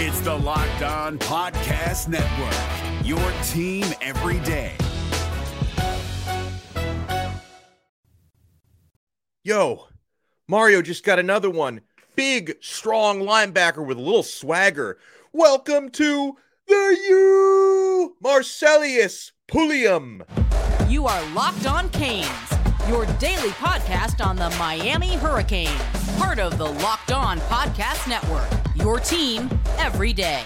It's the Locked On Podcast Network, your team every day. Yo, Mario just got another one. Big, strong linebacker with a little swagger. Welcome to the U, Marcellus Pulliam. You are Locked On Canes, your daily podcast on the Miami Hurricanes, part of the Locked On Podcast Network, your team every day.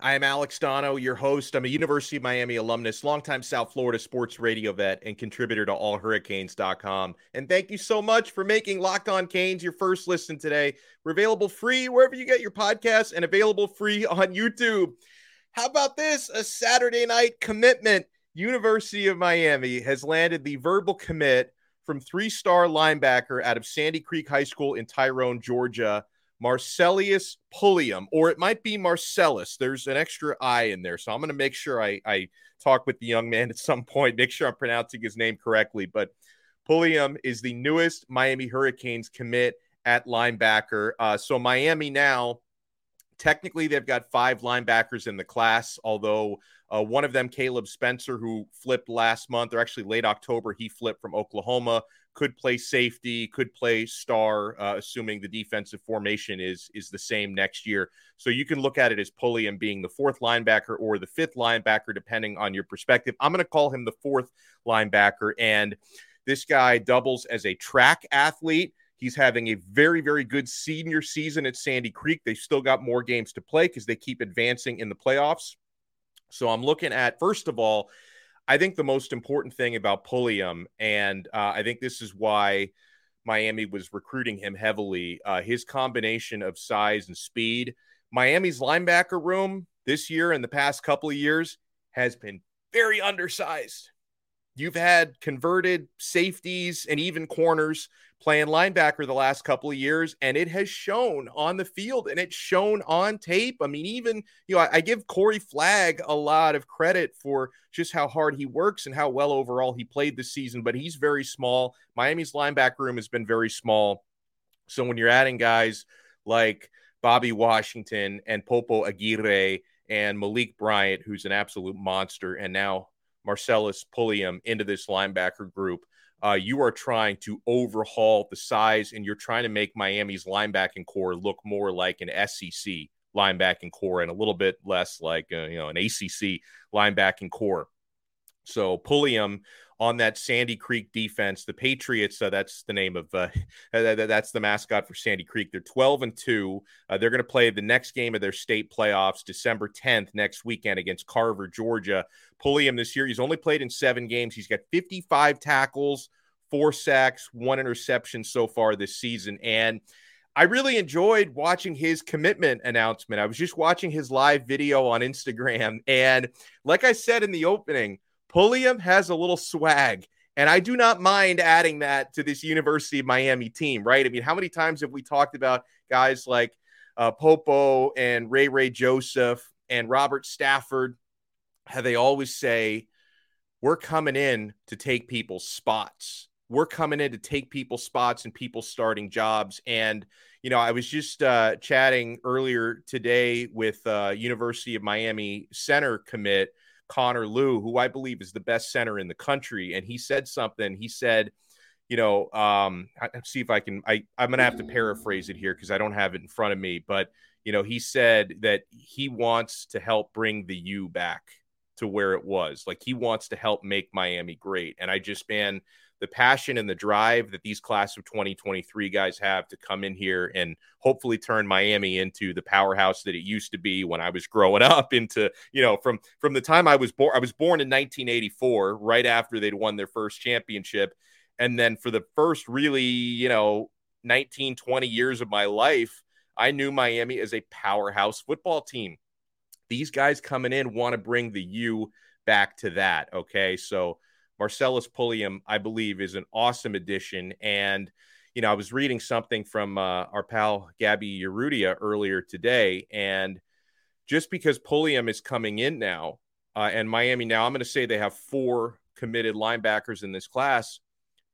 I am Alex Donno, your host. I'm a University of Miami alumnus, longtime South Florida sports radio vet, and contributor to allhurricanes.com. And thank you so much for making Locked On Canes your first listen today. We're available free wherever you get your podcasts and available free on YouTube. How about this? A Saturday night commitment. University of Miami has landed the verbal commit from three star linebacker out of Sandy Creek High School in Tyrone, Georgia. Marcellus Pulliam, or it might be Marcellius. There's an extra I in there. So I'm going to make sure I, I talk with the young man at some point, make sure I'm pronouncing his name correctly. But Pulliam is the newest Miami Hurricanes commit at linebacker. Uh, so Miami now, technically, they've got five linebackers in the class, although uh, one of them, Caleb Spencer, who flipped last month, or actually late October, he flipped from Oklahoma could play safety, could play star, uh, assuming the defensive formation is is the same next year. So you can look at it as Pulliam being the fourth linebacker or the fifth linebacker, depending on your perspective. I'm going to call him the fourth linebacker, and this guy doubles as a track athlete. He's having a very, very good senior season at Sandy Creek. They've still got more games to play because they keep advancing in the playoffs. So I'm looking at, first of all, I think the most important thing about Pulliam, and uh, I think this is why Miami was recruiting him heavily, uh, his combination of size and speed. Miami's linebacker room this year and the past couple of years has been very undersized. You've had converted safeties and even corners playing linebacker the last couple of years, and it has shown on the field and it's shown on tape. I mean, even, you know, I, I, give Corey Flagg a lot of credit for just how hard he works and how well overall he played this season, but he's very small. Miami's linebacker room has been very small. So when you're adding guys like Bobby Washington and Popo Aguirre and Malik Bryant, who's an absolute monster, and now Marcellus Pulliam into this linebacker group, uh, you are trying to overhaul the size and you're trying to make Miami's linebacking core look more like an SEC linebacking core and a little bit less like uh, you know an ACC linebacking core. So Pulliam on that Sandy Creek defense, the Patriots. Uh, that's the name of uh, that's the mascot for Sandy Creek. They're 12 and two. Uh, they're going to play the next game of their state playoffs December 10th next weekend against Carver, Georgia. Pulliam this year, he's only played in seven games. He's got 55 tackles, four sacks, one interception so far this season, and I really enjoyed watching his commitment announcement. I was just watching his live video on Instagram. And like I said in the opening, Pulliam has a little swag. And I do not mind adding that to this University of Miami team, right? I mean, how many times have we talked about guys like uh, Popo and Ray Ray Joseph and Robert Stafford? How they always say, we're coming in to take people's spots. We're coming in to take people's spots and people starting jobs. And, you know, I was just uh, chatting earlier today with uh, University of Miami center commit Connor Lew, who I believe is the best center in the country, and he said something. He said, you know, um, see if I can. I I'm gonna have to paraphrase it here because I don't have it in front of me. But you know, he said that he wants to help bring the U back to where it was. Like he wants to help make Miami great. And I just man, the passion and the drive that these class of 2023 guys have to come in here and hopefully turn Miami into the powerhouse that it used to be when I was growing up into, you know, from from the time I was born I was born in 1984 right after they'd won their first championship and then for the first really, you know, 19 20 years of my life, I knew Miami as a powerhouse football team. These guys coming in want to bring the U back to that, okay? So Marcellus Pulliam, I believe, is an awesome addition. And, you know, I was reading something from uh, our pal Gabby Urrutia earlier today. And just because Pulliam is coming in now, uh, and Miami now, I'm going to say they have four committed linebackers in this class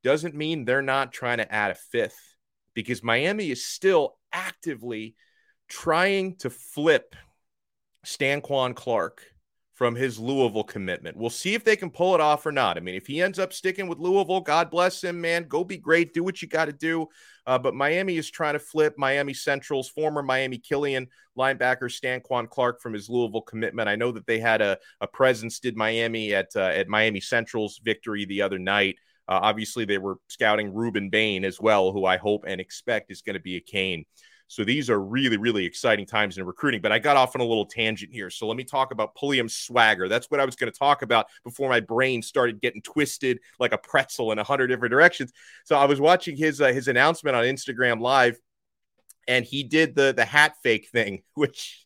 doesn't mean they're not trying to add a fifth because Miami is still actively trying to flip Stanquan Clark from his Louisville commitment. We'll see if they can pull it off or not. I mean, if he ends up sticking with Louisville, God bless him, man. Go be great. Do what you got to do. Uh, but Miami is trying to flip Miami Central's former Miami Killian linebacker Stanquan Clark from his Louisville commitment. I know that they had a, a presence, did Miami at uh, at Miami Central's victory the other night. Uh, obviously, they were scouting Rueben Bain as well, who I hope and expect is going to be a Cane. So these are really, really exciting times in recruiting. But I got off on a little tangent here. So let me talk about Pulliam's swagger. That's what I was going to talk about before my brain started getting twisted like a pretzel in a hundred different directions. So I was watching his uh, his announcement on Instagram Live, and he did the the hat fake thing, which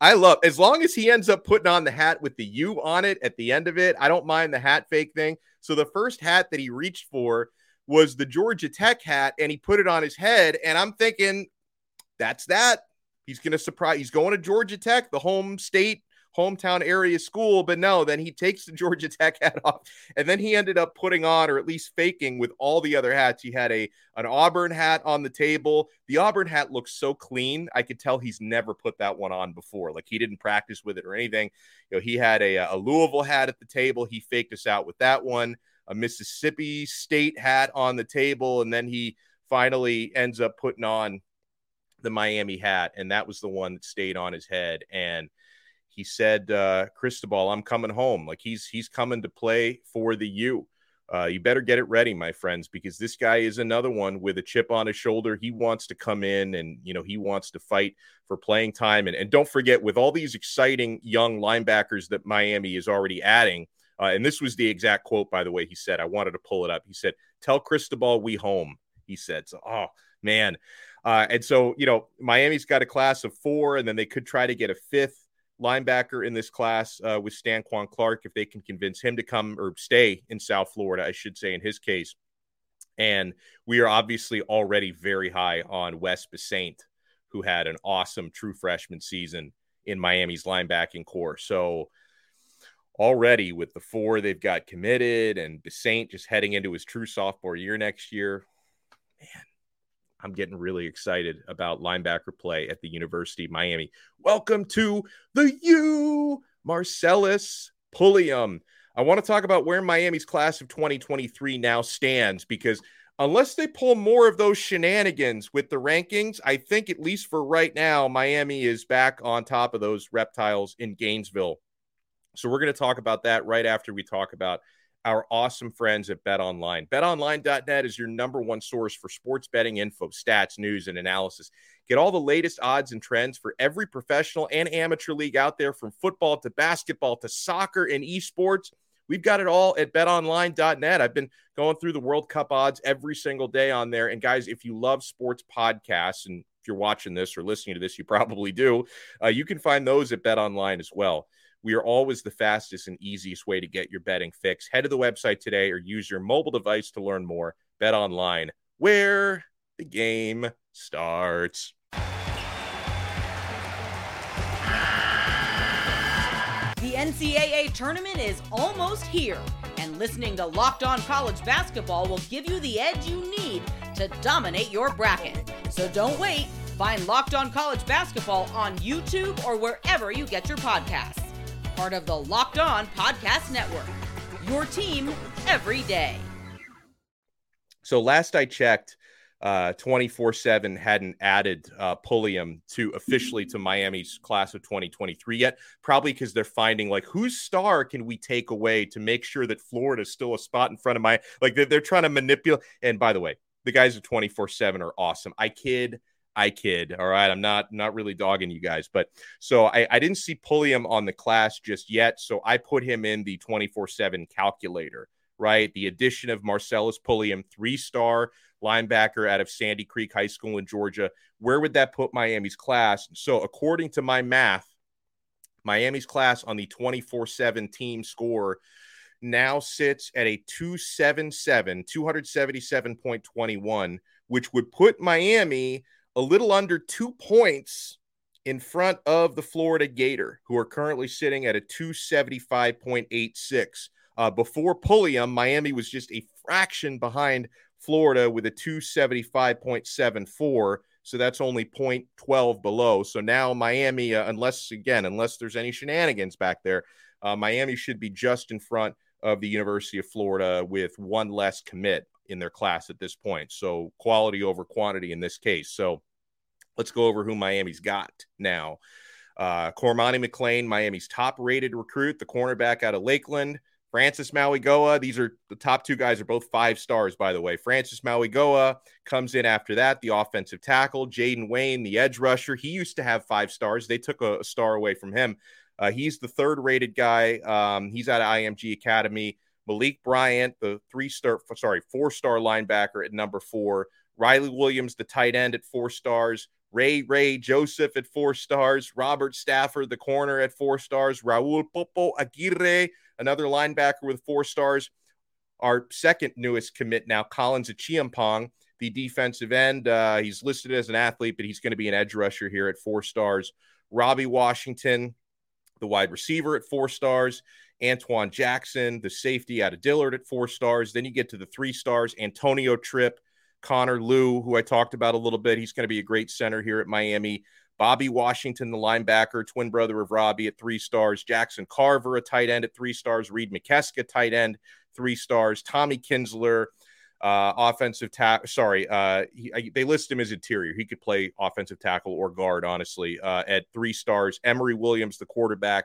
I love. As long as he ends up putting on the hat with the U on it at the end of it, I don't mind the hat fake thing. So the first hat that he reached for was the Georgia Tech hat, and he put it on his head. And I'm thinking, that's that. He's going to surprise. He's going to Georgia Tech, the home state, hometown area school. But no, then he takes the Georgia Tech hat off, and then he ended up putting on, or at least faking, with all the other hats. He had a an Auburn hat on the table. The Auburn hat looks so clean. I could tell he's never put that one on before. Like he didn't practice with it or anything. You know, he had a, a Louisville hat at the table. He faked us out with that one. A Mississippi State hat on the table, and then he finally ends up putting on the Miami hat, and that was the one that stayed on his head. And he said, uh, "Cristobal, I'm coming home. Like he's he's coming to play for the U. Uh, you better get it ready, my friends, because this guy is another one with a chip on his shoulder. He wants to come in and you know he wants to fight for playing time. And and don't forget, with all these exciting young linebackers that Miami is already adding." Uh, and this was the exact quote, by the way. He said, I wanted to pull it up. He said, Tell Cristobal we home. He said, So, oh, man. Uh, and so, you know, Miami's got a class of four, and then they could try to get a fifth linebacker in this class uh, with Stanquan Clark if they can convince him to come or stay in South Florida, I should say, in his case. And we are obviously already very high on Wes Bissainthe, who had an awesome true freshman season in Miami's linebacking core. So already with the four they've got committed and Bissainthe just heading into his true sophomore year next year, man, I'm getting really excited about linebacker play at the University of Miami. Welcome to the U, Marcellus Pulliam. I want to talk about where Miami's class of 2023 now stands because unless they pull more of those shenanigans with the rankings, I think at least for right now, Miami is back on top of those reptiles in Gainesville. So we're going to talk about that right after we talk about our awesome friends at Bet Online. BetOnline.net is your number one source for sports betting info, stats, news, and analysis. Get all the latest odds and trends for every professional and amateur league out there, from football to basketball to soccer and esports. We've got it all at betonline.net. I've been going through the World Cup odds every single day on there. And guys, if you love sports podcasts, and if you're watching this or listening to this, you probably do, uh, you can find those at BetOnline as well. We are always the fastest and easiest way to get your betting fix. Head to the website today or use your mobile device to learn more. Bet online, where the game starts. The NCAA tournament is almost here, and listening to Locked On College Basketball will give you the edge you need to dominate your bracket. So don't wait. Find Locked On College Basketball on YouTube or wherever you get your podcasts part of the Locked On Podcast Network. Your team every day. So last I checked, uh 24-7 hadn't added uh Pulliam to officially to Miami's class of 2023 yet probably because they're finding like whose star can we take away to make sure that Florida's still a spot in front of my like they're, they're trying to manipulate and by the way the guys at 24-7 are awesome I kid I kid. All right. I'm not not really dogging you guys. But so I, I didn't see Pulliam on the class just yet. So I put him in the 24-7 calculator, right? The addition of Marcellus Pulliam, three-star linebacker out of Sandy Creek High School in Georgia. Where would that put Miami's class? So according to my math, Miami's class on the 24-7 team score now sits at a 277, 277.21, which would put Miami – a little under two points in front of the Florida Gator, who are currently sitting at a 275.86. Uh, before Pulliam, Miami was just a fraction behind Florida with a 275.74. So that's only 0.12 below. So now Miami, uh, unless again, unless there's any shenanigans back there, uh, Miami should be just in front of the University of Florida with one less commit in their class at this point. So quality over quantity in this case. So let's go over who Miami's got now. Uh, Cormani McClain, Miami's top rated recruit, the cornerback out of Lakeland. Francis Mauigoa, these are the top two guys are both five stars, by the way. Francis Mauigoa comes in after that, the offensive tackle. Jayden Wayne, the edge rusher. He used to have five stars. They took a, a star away from him. Uh, he's the third rated guy. Um, he's out of IMG Academy. Malik Bryant, the three star, sorry, four star linebacker at number four. Riley Williams, the tight end at four stars. Ray Ray Joseph at four stars. Robert Stafford, the corner at four stars. Raul Popo Aguirre, another linebacker with four stars. Our second newest commit now, Collins Acheampong, the defensive end. Uh, he's listed as an athlete, but he's going to be an edge rusher here at four stars. Robbie Washington, the wide receiver at four stars. Antoine Jackson, the safety out of Dillard at four stars. Then you get to the three stars, Antonio Tripp, Connor Lew, who I talked about a little bit. He's going to be a great center here at Miami. Bobby Washington, the linebacker, twin brother of Robbie at three stars. Jackson Carver, a tight end at three stars. Reid Mikeska, tight end, three stars. Tommy Kinsler, uh, offensive tackle. Sorry, uh, he, I, they list him as interior. He could play offensive tackle or guard, honestly, uh, at three stars. Emory Williams, the quarterback.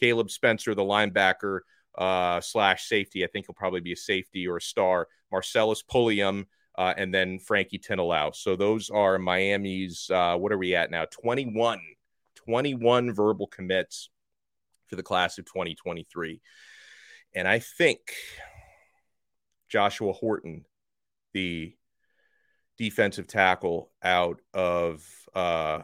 Caleb Spencer, the linebacker uh, slash safety. I think he'll probably be a safety or a star. Marcellus Pulliam, uh, and then Frankie Tinalau. So those are Miami's, uh, what are we at now? 21, 21 verbal commits for the class of 2023. And I think Joshua Horton, the defensive tackle out of, uh,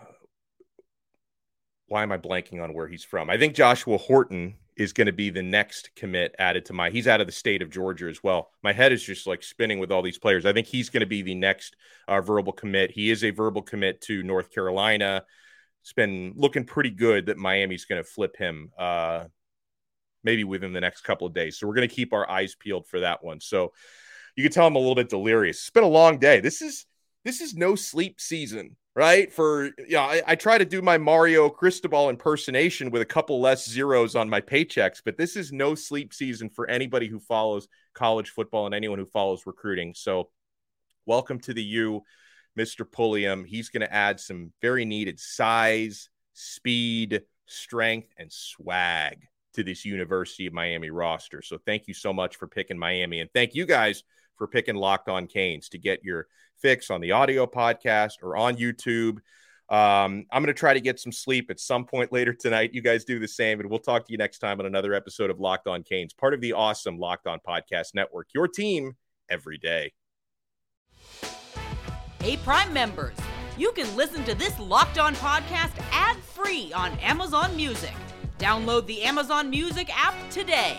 why am I blanking on where he's from? I think Joshua Horton is going to be the next commit added to my. He's out of the state of Georgia as well. My head is just like spinning with all these players. I think he's going to be the next uh, verbal commit. He is a verbal commit to North Carolina. It's been looking pretty good that Miami's going to flip him uh, maybe within the next couple of days. So we're going to keep our eyes peeled for that one. So you can tell I'm a little bit delirious. It's been a long day. This is this is no sleep season right? For yeah, I, I, try to do my Mario Cristobal impersonation with a couple less zeros on my paychecks, but this is no sleep season for anybody who follows college football and anyone who follows recruiting. So, welcome to the U, Mr. Pulliam. He's going to add some very needed size, speed, strength, and swag to this University of Miami roster. So, thank you so much for picking Miami, and thank you guys for picking Locked On Canes to get your fix on the audio podcast or on YouTube. Um, I'm going to try to get some sleep at some point later tonight. You guys do the same, and we'll talk to you next time on another episode of Locked On Canes, part of the awesome Locked On Podcast Network. Your team every day. Hey, Prime members, you can listen to this Locked On podcast ad free on Amazon Music. Download the Amazon Music app today.